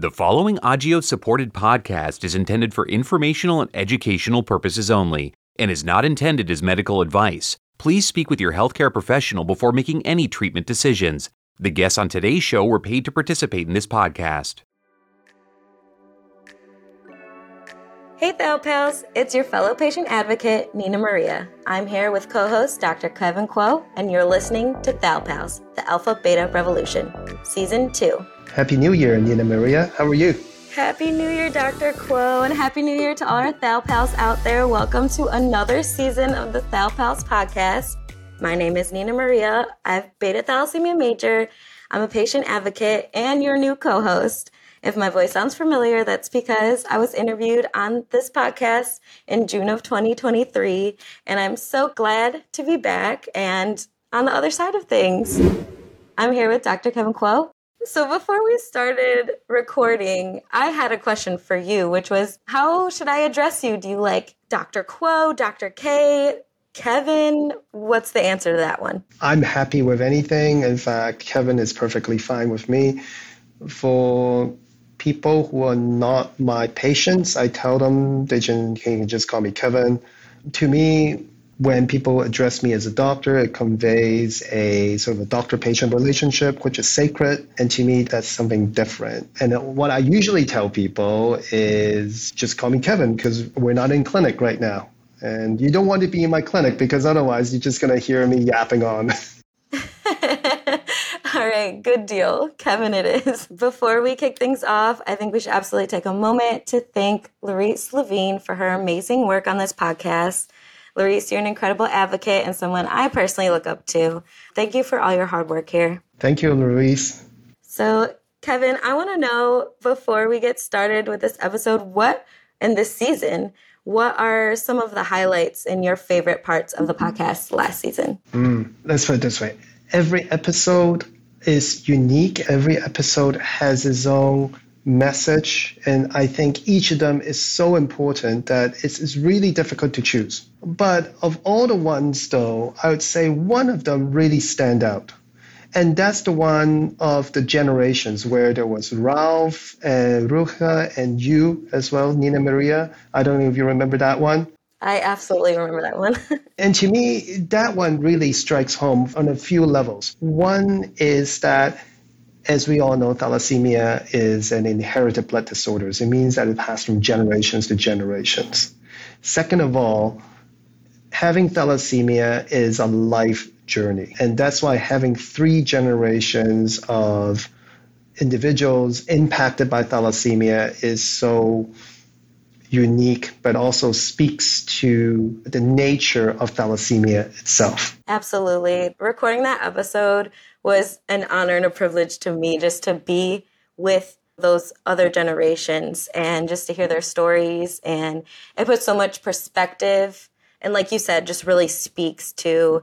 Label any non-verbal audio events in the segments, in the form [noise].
The following Agios supported podcast is intended for informational and educational purposes only and is not intended as medical advice. Please speak with your healthcare professional before making any treatment decisions. The guests on today's show were paid to participate in this podcast. Hey, Thal Pals, it's your fellow patient advocate, NinaMaria. I'm here with co host Dr. Kevin Kuo, and you're listening to Thal Pals, the Alpha Beta Revolution, Season 2. Happy New Year, NinaMaria. How are you? Happy New Year, Dr. Kuo, and Happy New Year to all our Thal Pals out there. Welcome to another season of the Thal Pals podcast. My name is NinaMaria. I've beta thalassemia major. I'm a patient advocate and your new co host. If my voice sounds familiar, that's because I was interviewed on this podcast in June of 2023, and I'm so glad to be back and on the other side of things. I'm here with Dr. Kevin Kuo. So before we started recording, I had a question for you, which was how should I address you? Do you like Dr. Kuo, Dr. K, Kevin? What's the answer to that one? I'm happy with anything. In fact, Kevin is perfectly fine with me. For people who are not my patients, I tell them they can, can just call me Kevin. To me, when people address me as a doctor, it conveys a sort of a doctor patient relationship, which is sacred. And to me, that's something different. And what I usually tell people is just call me Kevin because we're not in clinic right now. And you don't want to be in my clinic because otherwise you're just going to hear me yapping on. [laughs] All right, good deal. Kevin, it is. [laughs] Before we kick things off, I think we should absolutely take a moment to thank Laurice Levine for her amazing work on this podcast. Laurice, you're an incredible advocate and someone I personally look up to. Thank you for all your hard work here. Thank you, Laurice. So, Kevin, I want to know before we get started with this episode, what in this season, what are some of the highlights in your favorite parts of the podcast last season? Mm, let's put it this way every episode is unique, every episode has its own message. And I think each of them is so important that it's, it's really difficult to choose. But of all the ones, though, I would say one of them really stand out. And that's the one of the generations where there was Ralph and Rucha and you as well, NinaMaria. I don't know if you remember that one. I absolutely remember that one. [laughs] and to me, that one really strikes home on a few levels. One is that as we all know, thalassemia is an inherited blood disorder. It means that it passed from generations to generations. Second of all, having thalassemia is a life journey. And that's why having three generations of individuals impacted by thalassemia is so unique, but also speaks to the nature of thalassemia itself. Absolutely. Recording that episode was an honor and a privilege to me just to be with those other generations and just to hear their stories. And it puts so much perspective. And like you said, just really speaks to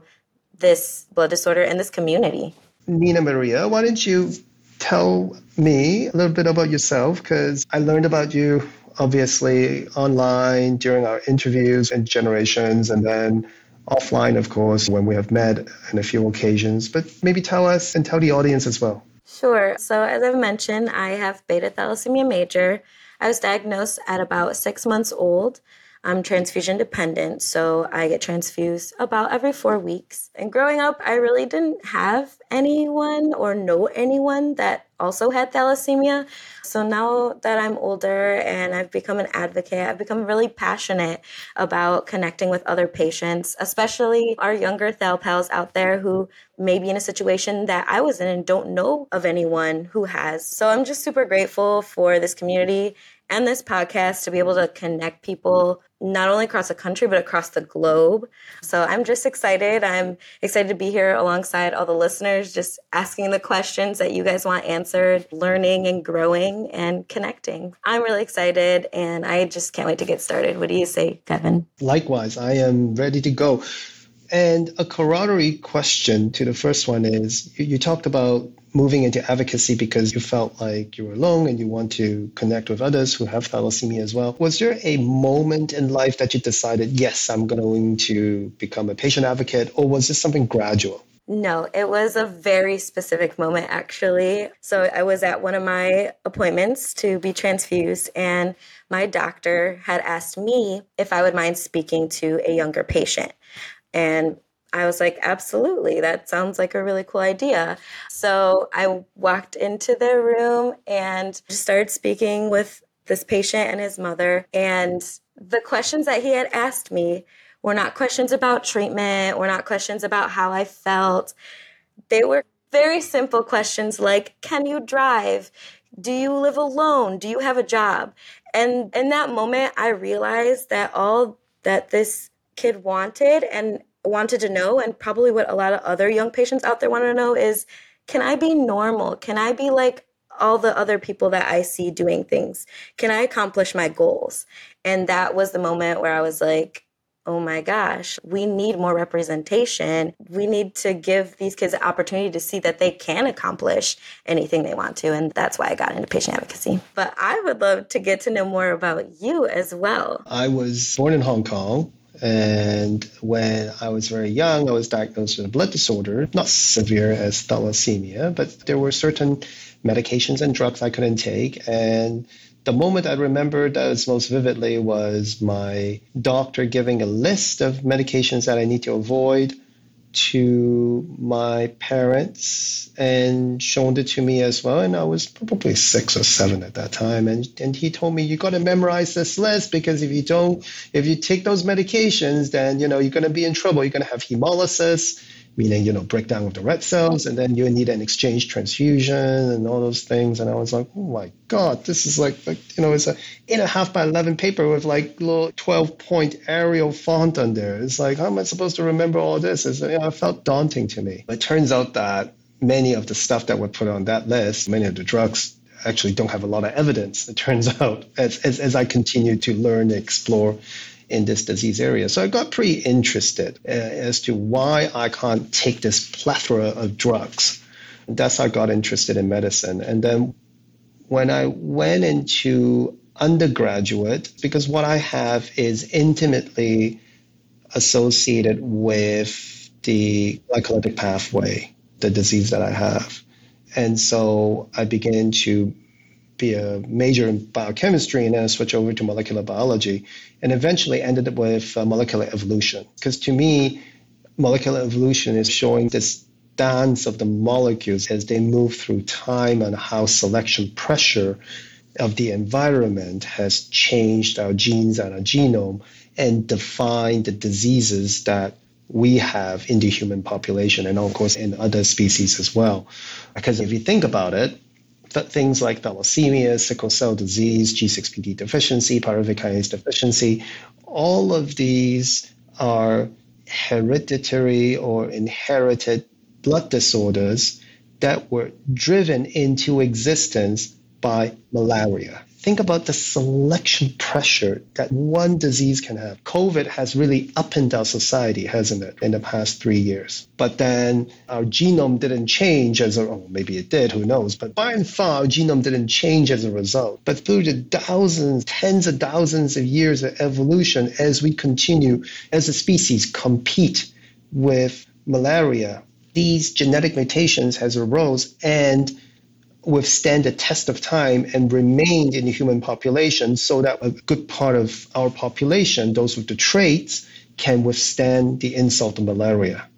this blood disorder and this community. NinaMaria, why don't you tell me a little bit about yourself? Because I learned about you obviously online during our interviews and generations, and then offline, of course, when we have met on a few occasions. But maybe tell us and tell the audience as well. Sure. So, as I've mentioned, I have beta thalassemia major. I was diagnosed at about six months old. I'm transfusion dependent, so I get transfused about every four weeks. And growing up, I really didn't have anyone or know anyone that also had thalassemia. So now that I'm older and I've become an advocate, I've become really passionate about connecting with other patients, especially our younger thal pals out there who may be in a situation that I was in and don't know of anyone who has. So I'm just super grateful for this community and this podcast to be able to connect people not only across the country but across the globe. So I'm just excited. I'm excited to be here alongside all the listeners, just asking the questions that you guys want answered, learning and growing and connecting. I'm really excited and I just can't wait to get started. What do you say, Kevin? Likewise, I am ready to go. And a corollary question to the first one is you, you, talked about moving into advocacy because you felt like you were alone and you want to connect with others who have thalassemia as well. Was there a moment in life that you decided, yes, I'm going to become a patient advocate, or was this something gradual? No, it was a very specific moment, actually. So I was at one of my appointments to be transfused, and my doctor had asked me if I would mind speaking to a younger patient. And I was like, absolutely, that sounds like a really cool idea. So I walked into their room and started speaking with this patient and his mother. And the questions that he had asked me were not questions about treatment, were not questions about how I felt. They were very simple questions like Can you drive? Do you live alone? Do you have a job? And in that moment, I realized that all that this kid wanted and wanted to know, and probably what a lot of other young patients out there want to know, is can I be normal? Can I be like all the other people that I see doing things? Can I accomplish my goals? And that was the moment where I was like, oh my gosh, we need more representation. We need to give these kids an opportunity to see that they can accomplish anything they want to. And that's why I got into patient advocacy. But I would love to get to know more about you as well. I was born in Hong Kong. And when I was very young, I was diagnosed with a blood disorder, not severe as thalassemia, but there were certain medications and drugs I couldn't take. And the moment I remembered as most vividly was my doctor giving a list of medications that I need to avoid to my parents and showing it to me as well. And I was probably six or seven at that time. And, and he told me, you got to memorize this list because if you don't, if you take those medications, then, you know, you're going to be in trouble. You're going to have hemolysis meaning you know breakdown of the red cells, and then you need an exchange transfusion and all those things. And I was like, oh my god, this is like like you know it's a eight and a half by eleven paper with like little twelve point Arial font on there. It's like how am I supposed to remember all this? It's, you know, it felt daunting to me. It turns out that many of the stuff that were put on that list, many of the drugs actually don't have a lot of evidence. It turns [laughs] out as, as, as I continue to learn and explore in this disease area. So I got pretty interested uh, as to why I can't take this plethora of drugs. And That's how I got interested in medicine. And then when I went into undergraduate, because what I have is intimately associated with the glycolytic pathway, the disease that I have. And so I began to be a major in biochemistry and then I switch over to molecular biology and eventually ended up with uh, molecular evolution. Because to me, molecular evolution is showing this dance of the molecules as they move through time and how selection pressure of the environment has changed our genes and our genome and defined the diseases that we have in the human population and of course in other species as well. Because if you think about it, things like thalassemia, sickle cell disease, G6PD deficiency, pyruvate deficiency, all of these are hereditary or inherited blood disorders that were driven into existence by malaria think about the selection pressure that one disease can have. COVID has really upended our society, hasn't it, in the past three years? But then our genome didn't change as a, oh, maybe it did, who knows? But by and far, our genome didn't change as a result. But through the thousands, tens of thousands of years of evolution, as we continue, as a species, compete with malaria, these genetic mutations has arose and withstand the test of time and remained in the human population so that a good part of our population, those with the traits, can withstand the insult of malaria.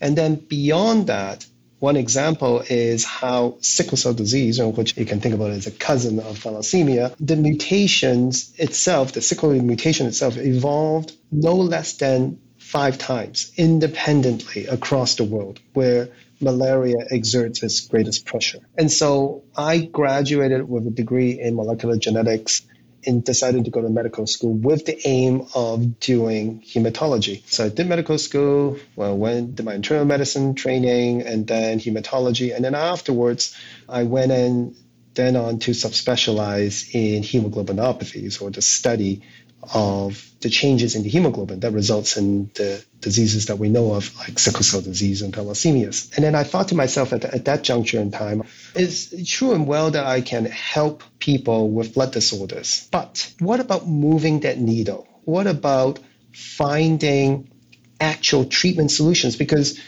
And then beyond that, one example is how sickle cell disease, which you can think about as a cousin of thalassemia, the mutations itself, the sickle mutation itself, evolved no less than five times independently across the world, where malaria exerts its greatest pressure. And so I graduated with a degree in molecular genetics and decided to go to medical school with the aim of doing hematology. So I did medical school, well, went to my internal medicine training and then hematology. And then afterwards, I went in then on to subspecialize in hemoglobinopathies or the study of the changes in the hemoglobin that results in the diseases that we know of, like sickle cell disease and thalassemias. And then I thought to myself at, at that juncture in time, it's true and well that I can help people with blood disorders. But what about moving that needle? What about finding actual treatment solutions? Because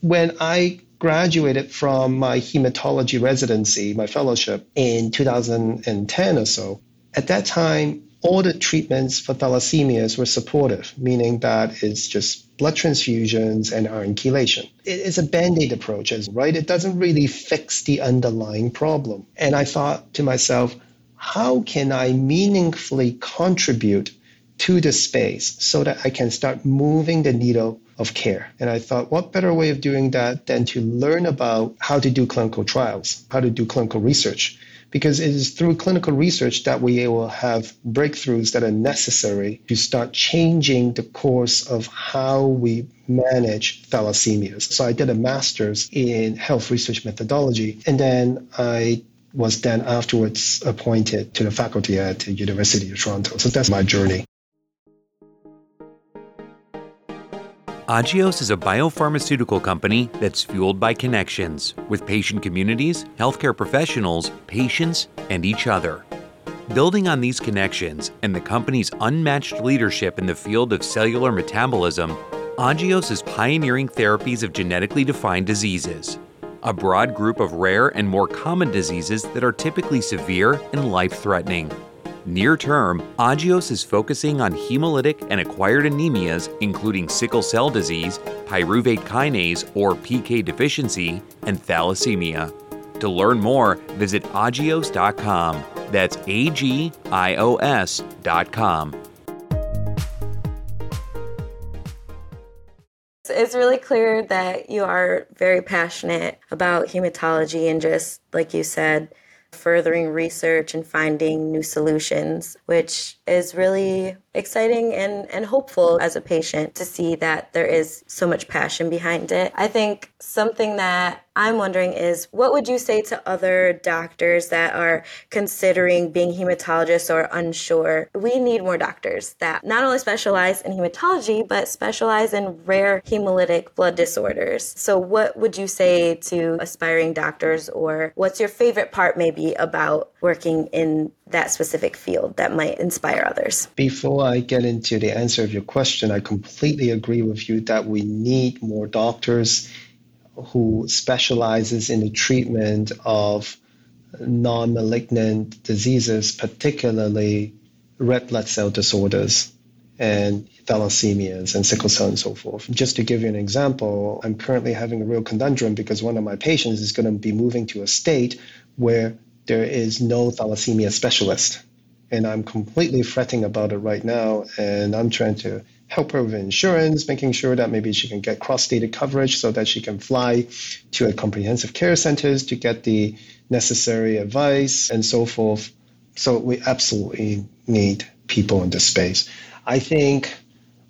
when I graduated from my hematology residency, my fellowship in 2010 or so, at that time, all the treatments for thalassemias were supportive, meaning that it's just blood transfusions and iron chelation. It's a band aid approach, right? It doesn't really fix the underlying problem. And I thought to myself, how can I meaningfully contribute to the space so that I can start moving the needle of care. And I thought, what better way of doing that than to learn about how to do clinical trials, how to do clinical research? Because it is through clinical research that we will have breakthroughs that are necessary to start changing the course of how we manage thalassemias. So I did a master's in health research methodology, and then I was then afterwards appointed to the faculty at the University of Toronto. So that's my journey. Agios is a biopharmaceutical company that's fueled by connections with patient communities, healthcare professionals, patients, and each other. Building on these connections and the company's unmatched leadership in the field of cellular metabolism, Agios is pioneering therapies of genetically defined diseases, a broad group of rare and more common diseases that are typically severe and life threatening. Near term, Agios is focusing on hemolytic and acquired anemias, including sickle cell disease, pyruvate kinase or PK deficiency, and thalassemia. To learn more, visit agios.com. That's A G I O S.com. It's really clear that you are very passionate about hematology and just, like you said, furthering research and finding new solutions, which is really exciting and, and hopeful as a patient to see that there is so much passion behind it. I think something that I'm wondering is what would you say to other doctors that are considering being hematologists or unsure? We need more doctors that not only specialize in hematology, but specialize in rare hemolytic blood disorders. So, what would you say to aspiring doctors, or what's your favorite part maybe about working in that specific field that might inspire others? Before I get into the answer of your question, I completely agree with you that we need more doctors who specializes in the treatment of non-malignant diseases, particularly red blood cell disorders and thalassemias and sickle cell and so forth. Just to give you an example, I'm currently having a real conundrum because one of my patients is going to be moving to a state where there is no thalassemia specialist. And I'm completely fretting about it right now. And I'm trying to help her with insurance, making sure that maybe she can get cross-state coverage so that she can fly to a comprehensive care centers to get the necessary advice and so forth. So we absolutely need people in this space. I think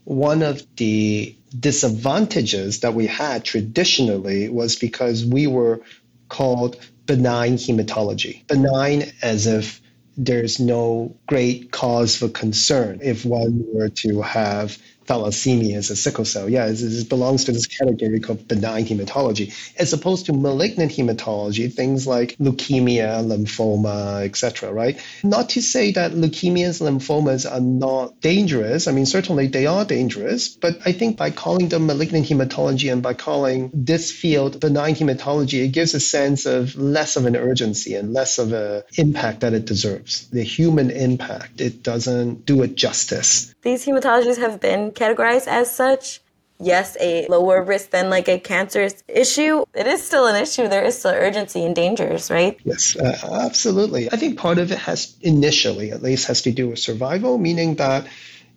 one of the disadvantages that we had traditionally was because we were called benign hematology. Benign as if there's no great cause for concern if one were to have thalassemia as a sickle cell. Yeah, it, belongs to this category called benign hematology, as opposed to malignant hematology, things like leukemia, lymphoma, etc. Right? Not to say that leukemias, lymphomas are not dangerous. I mean, certainly they are dangerous, but I think by calling them malignant hematology and by calling this field benign hematology, it gives a sense of less of an urgency and less of an impact that it deserves. The human impact, it doesn't do it justice. These hematologies have been categorized as such. Yes, a lower risk than like a cancerous issue. It is still an issue. There is still urgency and dangers, right? Yes, uh, absolutely. I think part of it has initially, at least, has to do with survival, meaning that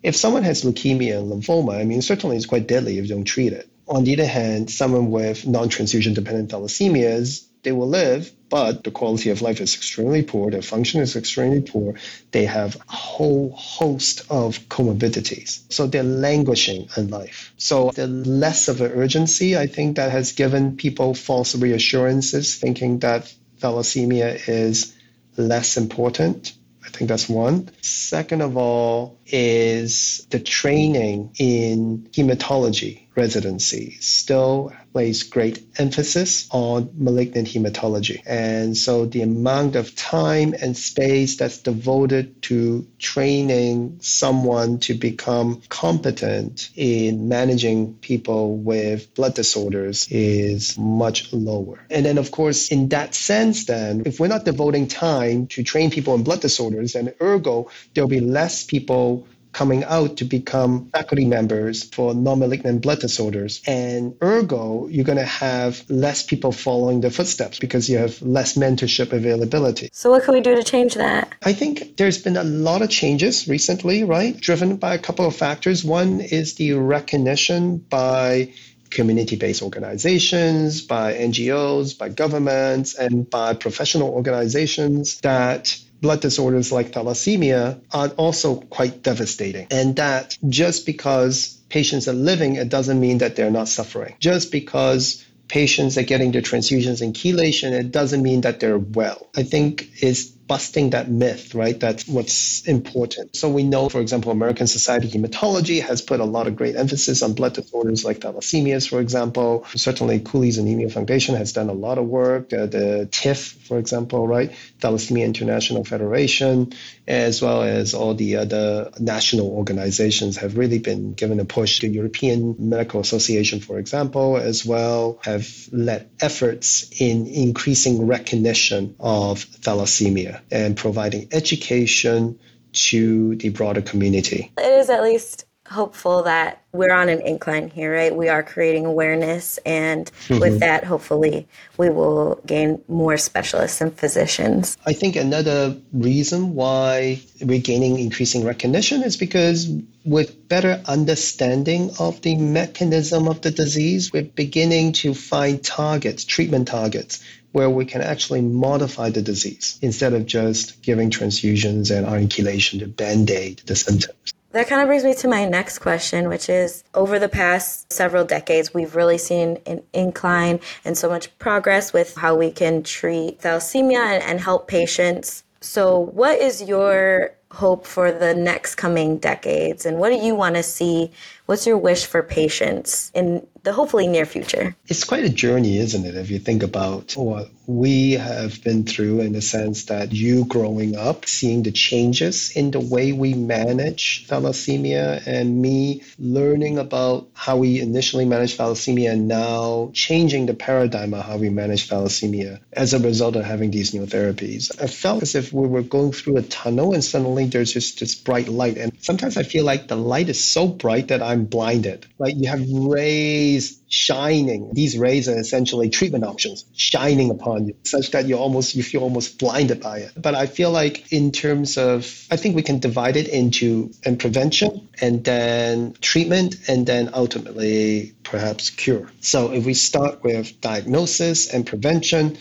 if someone has leukemia and lymphoma, I mean, certainly it's quite deadly if you don't treat it. On the other hand, someone with non transfusion dependent thalassemias, they will live, but the quality of life is extremely poor, their function is extremely poor, they have a whole host of comorbidities. So they're languishing in life. So the less of an urgency, I think that has given people false reassurances, thinking that thalassemia is less important. I think that's one. Second of all, is the training in hematology residency still place great emphasis on malignant hematology. And so the amount of time and space that's devoted to training someone to become competent in managing people with blood disorders is much lower. And then, of course, in that sense, then, if we're not devoting time to train people in blood disorders, then ergo, there'll be less people coming out to become faculty members for non-malignant blood disorders. And ergo, you're going to have less people following the footsteps because you have less mentorship availability. So what can we do to change that? I think there's been a lot of changes recently, right? Driven by a couple of factors. One is the recognition by community based organizations, by NGOs, by governments, and by professional organizations that blood disorders like thalassemia are also quite devastating. And that just because patients are living, it doesn't mean that they're not suffering. Just because patients are getting their transfusions and chelation, it doesn't mean that they're well. I think is busting that myth, right? That's what's important. So we know, for example, American Society of Hematology has put a lot of great emphasis on blood disorders like thalassemias, for example. Certainly, Cooley's Anemia Foundation has done a lot of work. Uh, the TIF, for example, right? Thalassemia International Federation, as well as all the other national organizations have really been given a push. The European Medical Association, for example, as well, have led efforts in increasing recognition of thalassemia and providing education to the broader community. It is at least hopeful that we're on an incline here, right? We are creating awareness, and mm-hmm. with that, hopefully, we will gain more specialists and physicians. I think another reason why we're gaining increasing recognition is because with better understanding of the mechanism of the disease, we're beginning to find targets, treatment targets where we can actually modify the disease instead of just giving transfusions and iron to band aid the symptoms. That kind of brings me to my next question, which is over the past several decades, we've really seen an incline and so much progress with how we can treat thalassemia and, and help patients. So, what is your hope for the next coming decades and what do you want to see what's your wish for patients in the hopefully near future it's quite a journey isn't it if you think about what we have been through in the sense that you growing up seeing the changes in the way we manage thalassemia and me learning about how we initially managed thalassemia and now changing the paradigm of how we manage thalassemia as a result of having these new therapies i felt as if we were going through a tunnel and suddenly there's just this bright light. And sometimes I feel like the light is so bright that I'm blinded. Like you have rays shining. These rays are essentially treatment options shining upon you, such that you almost you feel almost blinded by it. But I feel like in terms of I think we can divide it into and prevention and then treatment and then ultimately perhaps cure. So if we start with diagnosis and prevention,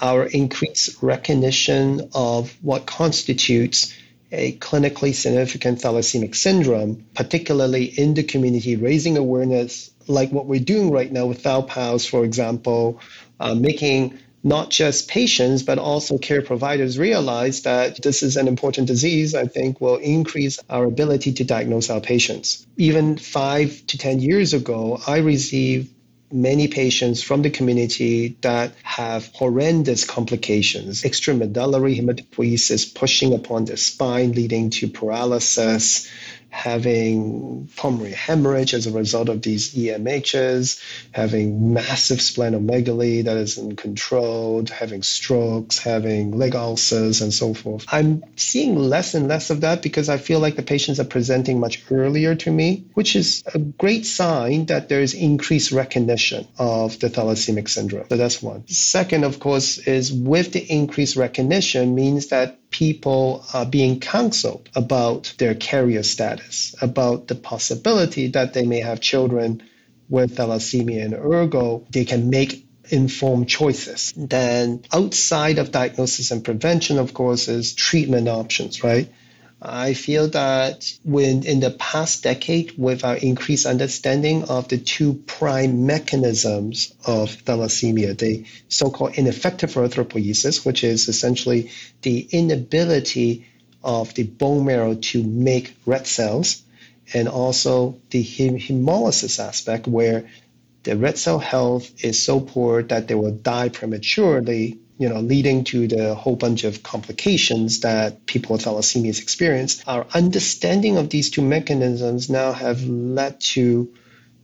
our increased recognition of what constitutes a clinically significant thalassemic syndrome, particularly in the community, raising awareness like what we're doing right now with Thal Pals, for example, uh, making not just patients, but also care providers realize that this is an important disease, I think will increase our ability to diagnose our patients. Even five to 10 years ago, I received many patients from the community that have horrendous complications, extramedullary hematopoiesis pushing upon the spine, leading to paralysis, having pulmonary hemorrhage as a result of these EMHs, having massive splenomegaly that is uncontrolled, having strokes, having leg ulcers, and so forth. I'm seeing less and less of that because I feel like the patients are presenting much earlier to me, which is a great sign that there is increased recognition of the thalassemic syndrome. So that's one. Second, of course, is with the increased recognition means that people are being counseled about their carrier status, about the possibility that they may have children with thalassemia and ergo, they can make informed choices. Then outside of diagnosis and prevention, of course, is treatment options, right? I feel that when in the past decade, with our increased understanding of the two prime mechanisms of thalassemia, the so-called ineffective erythropoiesis, which is essentially the inability of the bone marrow to make red cells, and also the hemolysis aspect, where the red cell health is so poor that they will die prematurely, you know, leading to the whole bunch of complications that people with thalassemia experience. Our understanding of these two mechanisms now have led to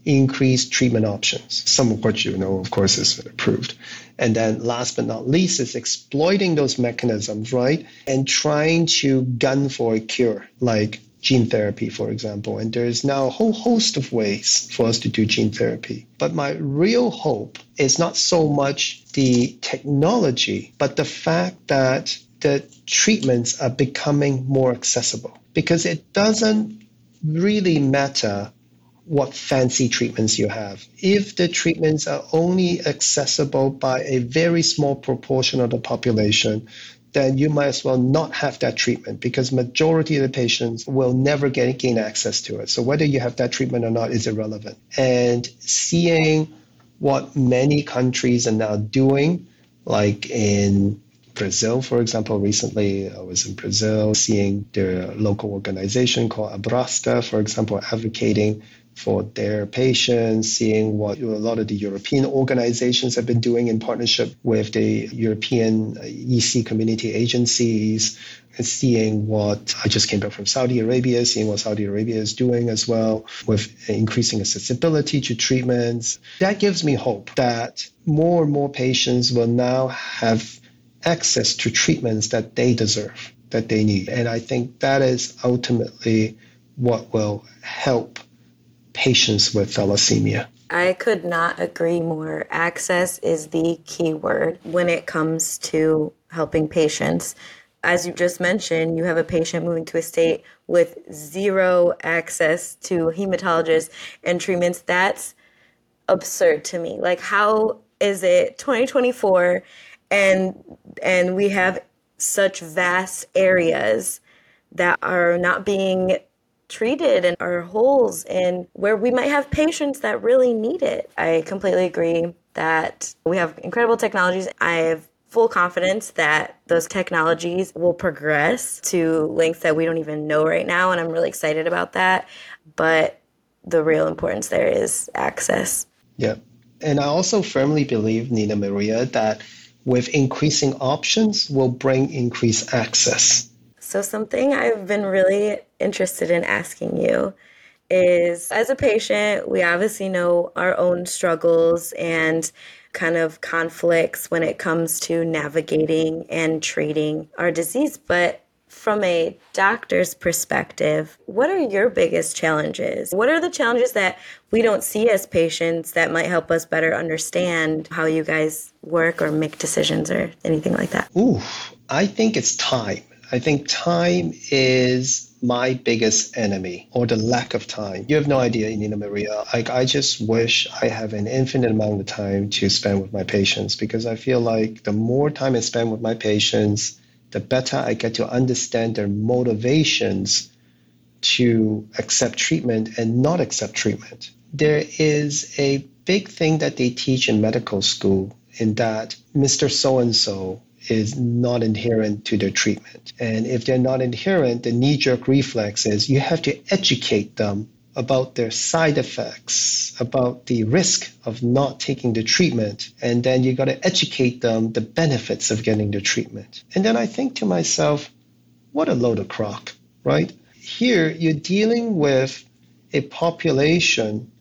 increased treatment options. Some of which you know, of course, is approved. And then last but not least is exploiting those mechanisms, right? And trying to gun for a cure, like gene therapy, for example. And there's now a whole host of ways for us to do gene therapy. But my real hope is not so much the technology, but the fact that the treatments are becoming more accessible. Because it doesn't really matter what fancy treatments you have. If the treatments are only accessible by a very small proportion of the population, then you might as well not have that treatment because majority of the patients will never get gain access to it. So whether you have that treatment or not is irrelevant. And seeing what many countries are now doing, like in Brazil, for example, recently I was in Brazil seeing their local organization called Abrasta, for example, advocating for their patients, seeing what a lot of the European organizations have been doing in partnership with the European uh, EC community agencies, and seeing what I just came back from Saudi Arabia, seeing what Saudi Arabia is doing as well with increasing accessibility to treatments. That gives me hope that more and more patients will now have access to treatments that they deserve, that they need. And I think that is ultimately what will help patients with thalassemia. I could not agree more. Access is the key word when it comes to helping patients. As you just mentioned, you have a patient moving to a state with zero access to hematologists and treatments. That's absurd to me. Like how is it 2024 and and we have such vast areas that are not being treated and our holes and where we might have patients that really need it. I completely agree that we have incredible technologies. I have full confidence that those technologies will progress to lengths that we don't even know right now and I'm really excited about that. But the real importance there is access. Yeah. And I also firmly believe, NinaMaria, that with increasing options will bring increased access. So, something I've been really interested in asking you is as a patient, we obviously know our own struggles and kind of conflicts when it comes to navigating and treating our disease. But from a doctor's perspective, what are your biggest challenges? What are the challenges that we don't see as patients that might help us better understand how you guys work or make decisions or anything like that? Ooh, I think it's time. I think time is my biggest enemy or the lack of time. You have no idea, NinaMaria. Like I just wish I have an infinite amount of time to spend with my patients because I feel like the more time I spend with my patients, the better I get to understand their motivations to accept treatment and not accept treatment. There is a big thing that they teach in medical school in that Mr. So and so is not adherent to their treatment. And if they're not adherent, the knee jerk reflex is you have to educate them about their side effects, about the risk of not taking the treatment, and then you got to educate them the benefits of getting the treatment. And then I think to myself, what a load of crock, right? Here you're dealing with a population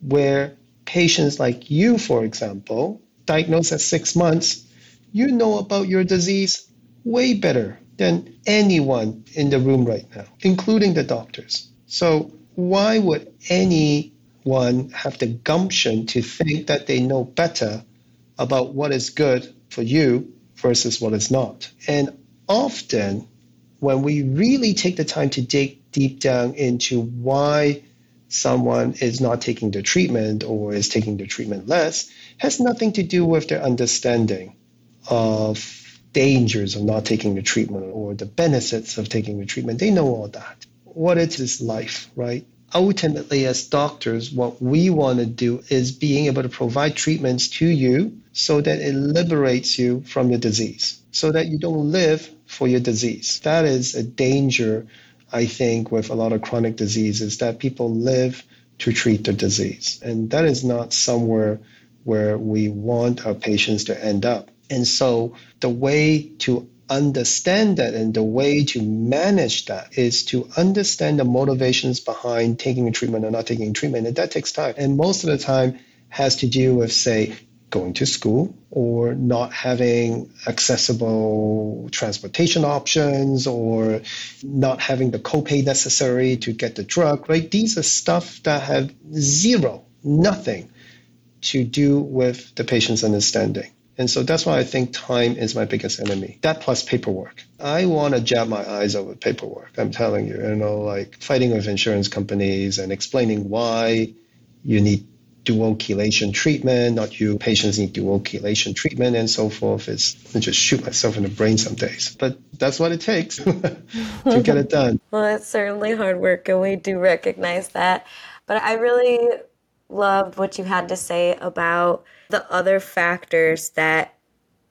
where patients like you, for example, diagnosed at six months, you know about your disease way better than anyone in the room right now, including the doctors. So, why would anyone have the gumption to think that they know better about what is good for you versus what is not? And often, when we really take the time to dig deep down into why someone is not taking the treatment or is taking the treatment less, has nothing to do with their understanding of dangers of not taking the treatment or the benefits of taking the treatment. They know all that. What it is life, right? Ultimately, as doctors, what we want to do is being able to provide treatments to you so that it liberates you from your disease, so that you don't live for your disease. That is a danger I think, with a lot of chronic diseases that people live to treat the disease. And that is not somewhere where we want our patients to end up. And so the way to understand that and the way to manage that is to understand the motivations behind taking a treatment or not taking treatment. And that takes time. And most of the time has to do with, say, going to school or not having accessible transportation options or not having the copay necessary to get the drug, right? These are stuff that have zero, nothing to do with the patient's understanding. And so that's why I think time is my biggest enemy. That plus paperwork. I want to jab my eyes over paperwork. I'm telling you, you know, like fighting with insurance companies and explaining why you need dual chelation treatment, not you patients need dual chelation treatment and so forth. It's I just shoot myself in the brain some days. But that's what it takes [laughs] to get it done. [laughs] well, it's certainly hard work and we do recognize that. But I really loved what you had to say about the other factors that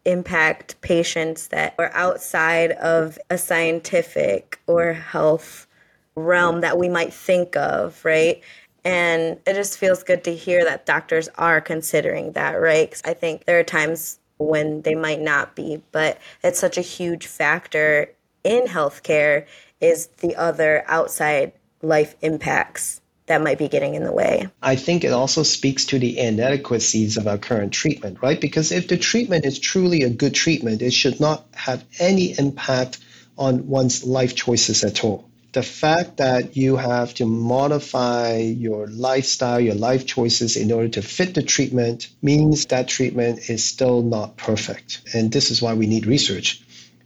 impact patients that are outside of a scientific or health realm that we might think of, right? And it just feels good to hear that doctors are considering that, right? Cause I think there are times when they might not be, but it's such a huge factor in healthcare is the other outside life impacts that might be getting in the way. I think it also speaks to the inadequacies of our current treatment, right? Because if the treatment is truly a good treatment, it should not have any impact on one's life choices at all the fact that you have to modify your lifestyle, your life choices in order to fit the treatment means that treatment is still not perfect. And this is why we need research,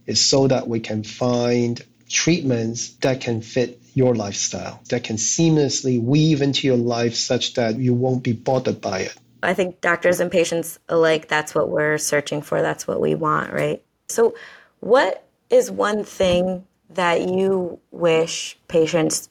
is so that we can find treatments that can fit your lifestyle, that can seamlessly weave into your life such that you won't be bothered by it. I think doctors and patients alike, that's what we're searching for. That's what we want, right? So, what is one thing that you wish patients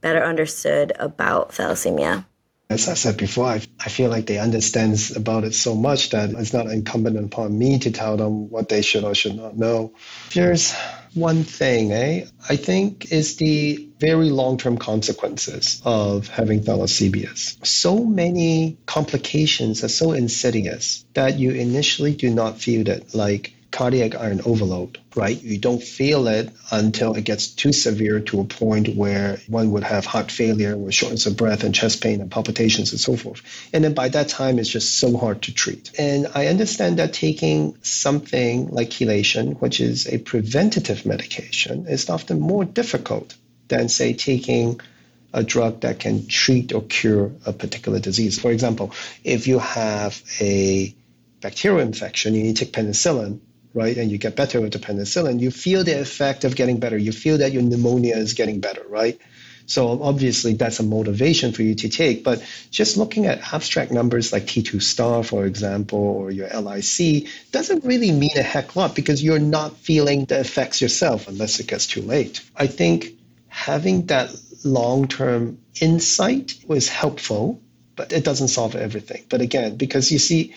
better understood about thalassemia? As I said before, I, I feel like they understand about it so much that it's not incumbent upon me to tell them what they should or should not know. There's one thing, eh? I think is the very long-term consequences of having thalassemias. So many complications are so insidious that you initially do not feel it, like cardiac iron overload, right? You don't feel it until it gets too severe to a point where one would have heart failure with shortness of breath and chest pain and palpitations and so forth. And then by that time, it's just so hard to treat. And I understand that taking something like chelation, which is a preventative medication, is often more difficult than, say, taking a drug that can treat or cure a particular disease. For example, if you have a bacterial infection, you need to take penicillin right? And you get better with the penicillin, you feel the effect of getting better. You feel that your pneumonia is getting better, right? So obviously that's a motivation for you to take. But just looking at abstract numbers like T2 star, for example, or your LIC doesn't really mean a heck lot because you're not feeling the effects yourself unless it gets too late. I think having that long-term insight was helpful, but it doesn't solve everything. But again, because you see,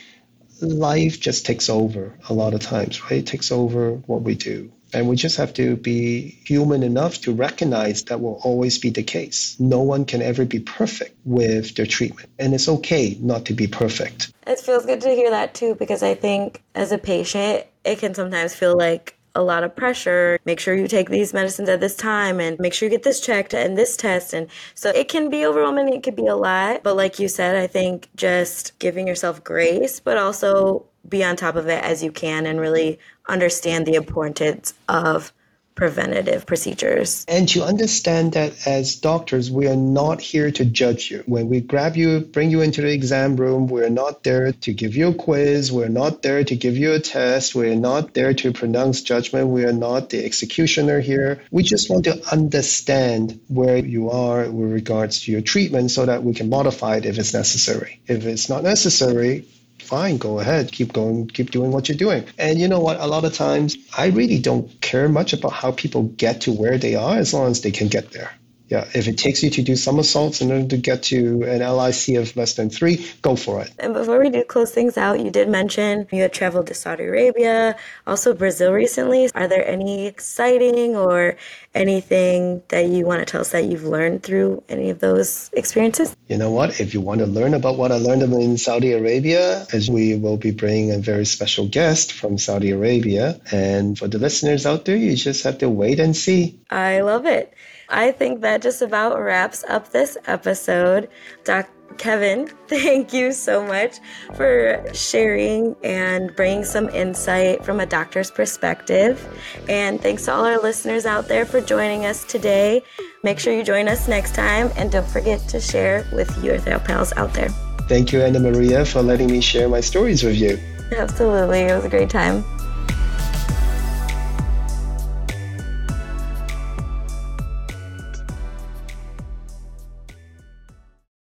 life just takes over a lot of times, right? It takes over what we do. And we just have to be human enough to recognize that will always be the case. No one can ever be perfect with their treatment. And it's okay not to be perfect. It feels good to hear that too, because I think as a patient, it can sometimes feel like a lot of pressure. Make sure you take these medicines at this time and make sure you get this checked and this test. And so it can be overwhelming. It could be a lot. But like you said, I think just giving yourself grace, but also be on top of it as you can and really understand the importance of preventative procedures. And to understand that as doctors, we are not here to judge you. When we grab you, bring you into the exam room, we're not there to give you a quiz. We're not there to give you a test. We're not there to pronounce judgment. We are not the executioner here. We just want to understand where you are with regards to your treatment so that we can modify it if it's necessary. If it's not necessary, fine, go ahead, keep going, keep doing what you're doing. And you know what? A lot of times, I really don't care much about how people get to where they are as long as they can get there. Yeah, if it takes you to do somersaults in order to get to an LIC of less than three, go for it. And before we do close things out, you did mention you had traveled to Saudi Arabia, also Brazil recently. Are there any exciting or anything that you want to tell us that you've learned through any of those experiences? You know what? If you want to learn about what I learned in Saudi Arabia, as we will be bringing a very special guest from Saudi Arabia. And for the listeners out there, you just have to wait and see. I love it. I think that just about wraps up this episode. Doc Kevin, [laughs] thank you so much for sharing and bringing some insight from a doctor's perspective. And thanks to all our listeners out there for joining us today. Make sure you join us next time and don't forget to share with your pals out there. Thank you, NinaMaria, for letting me share my stories with you. Absolutely. It was a great time.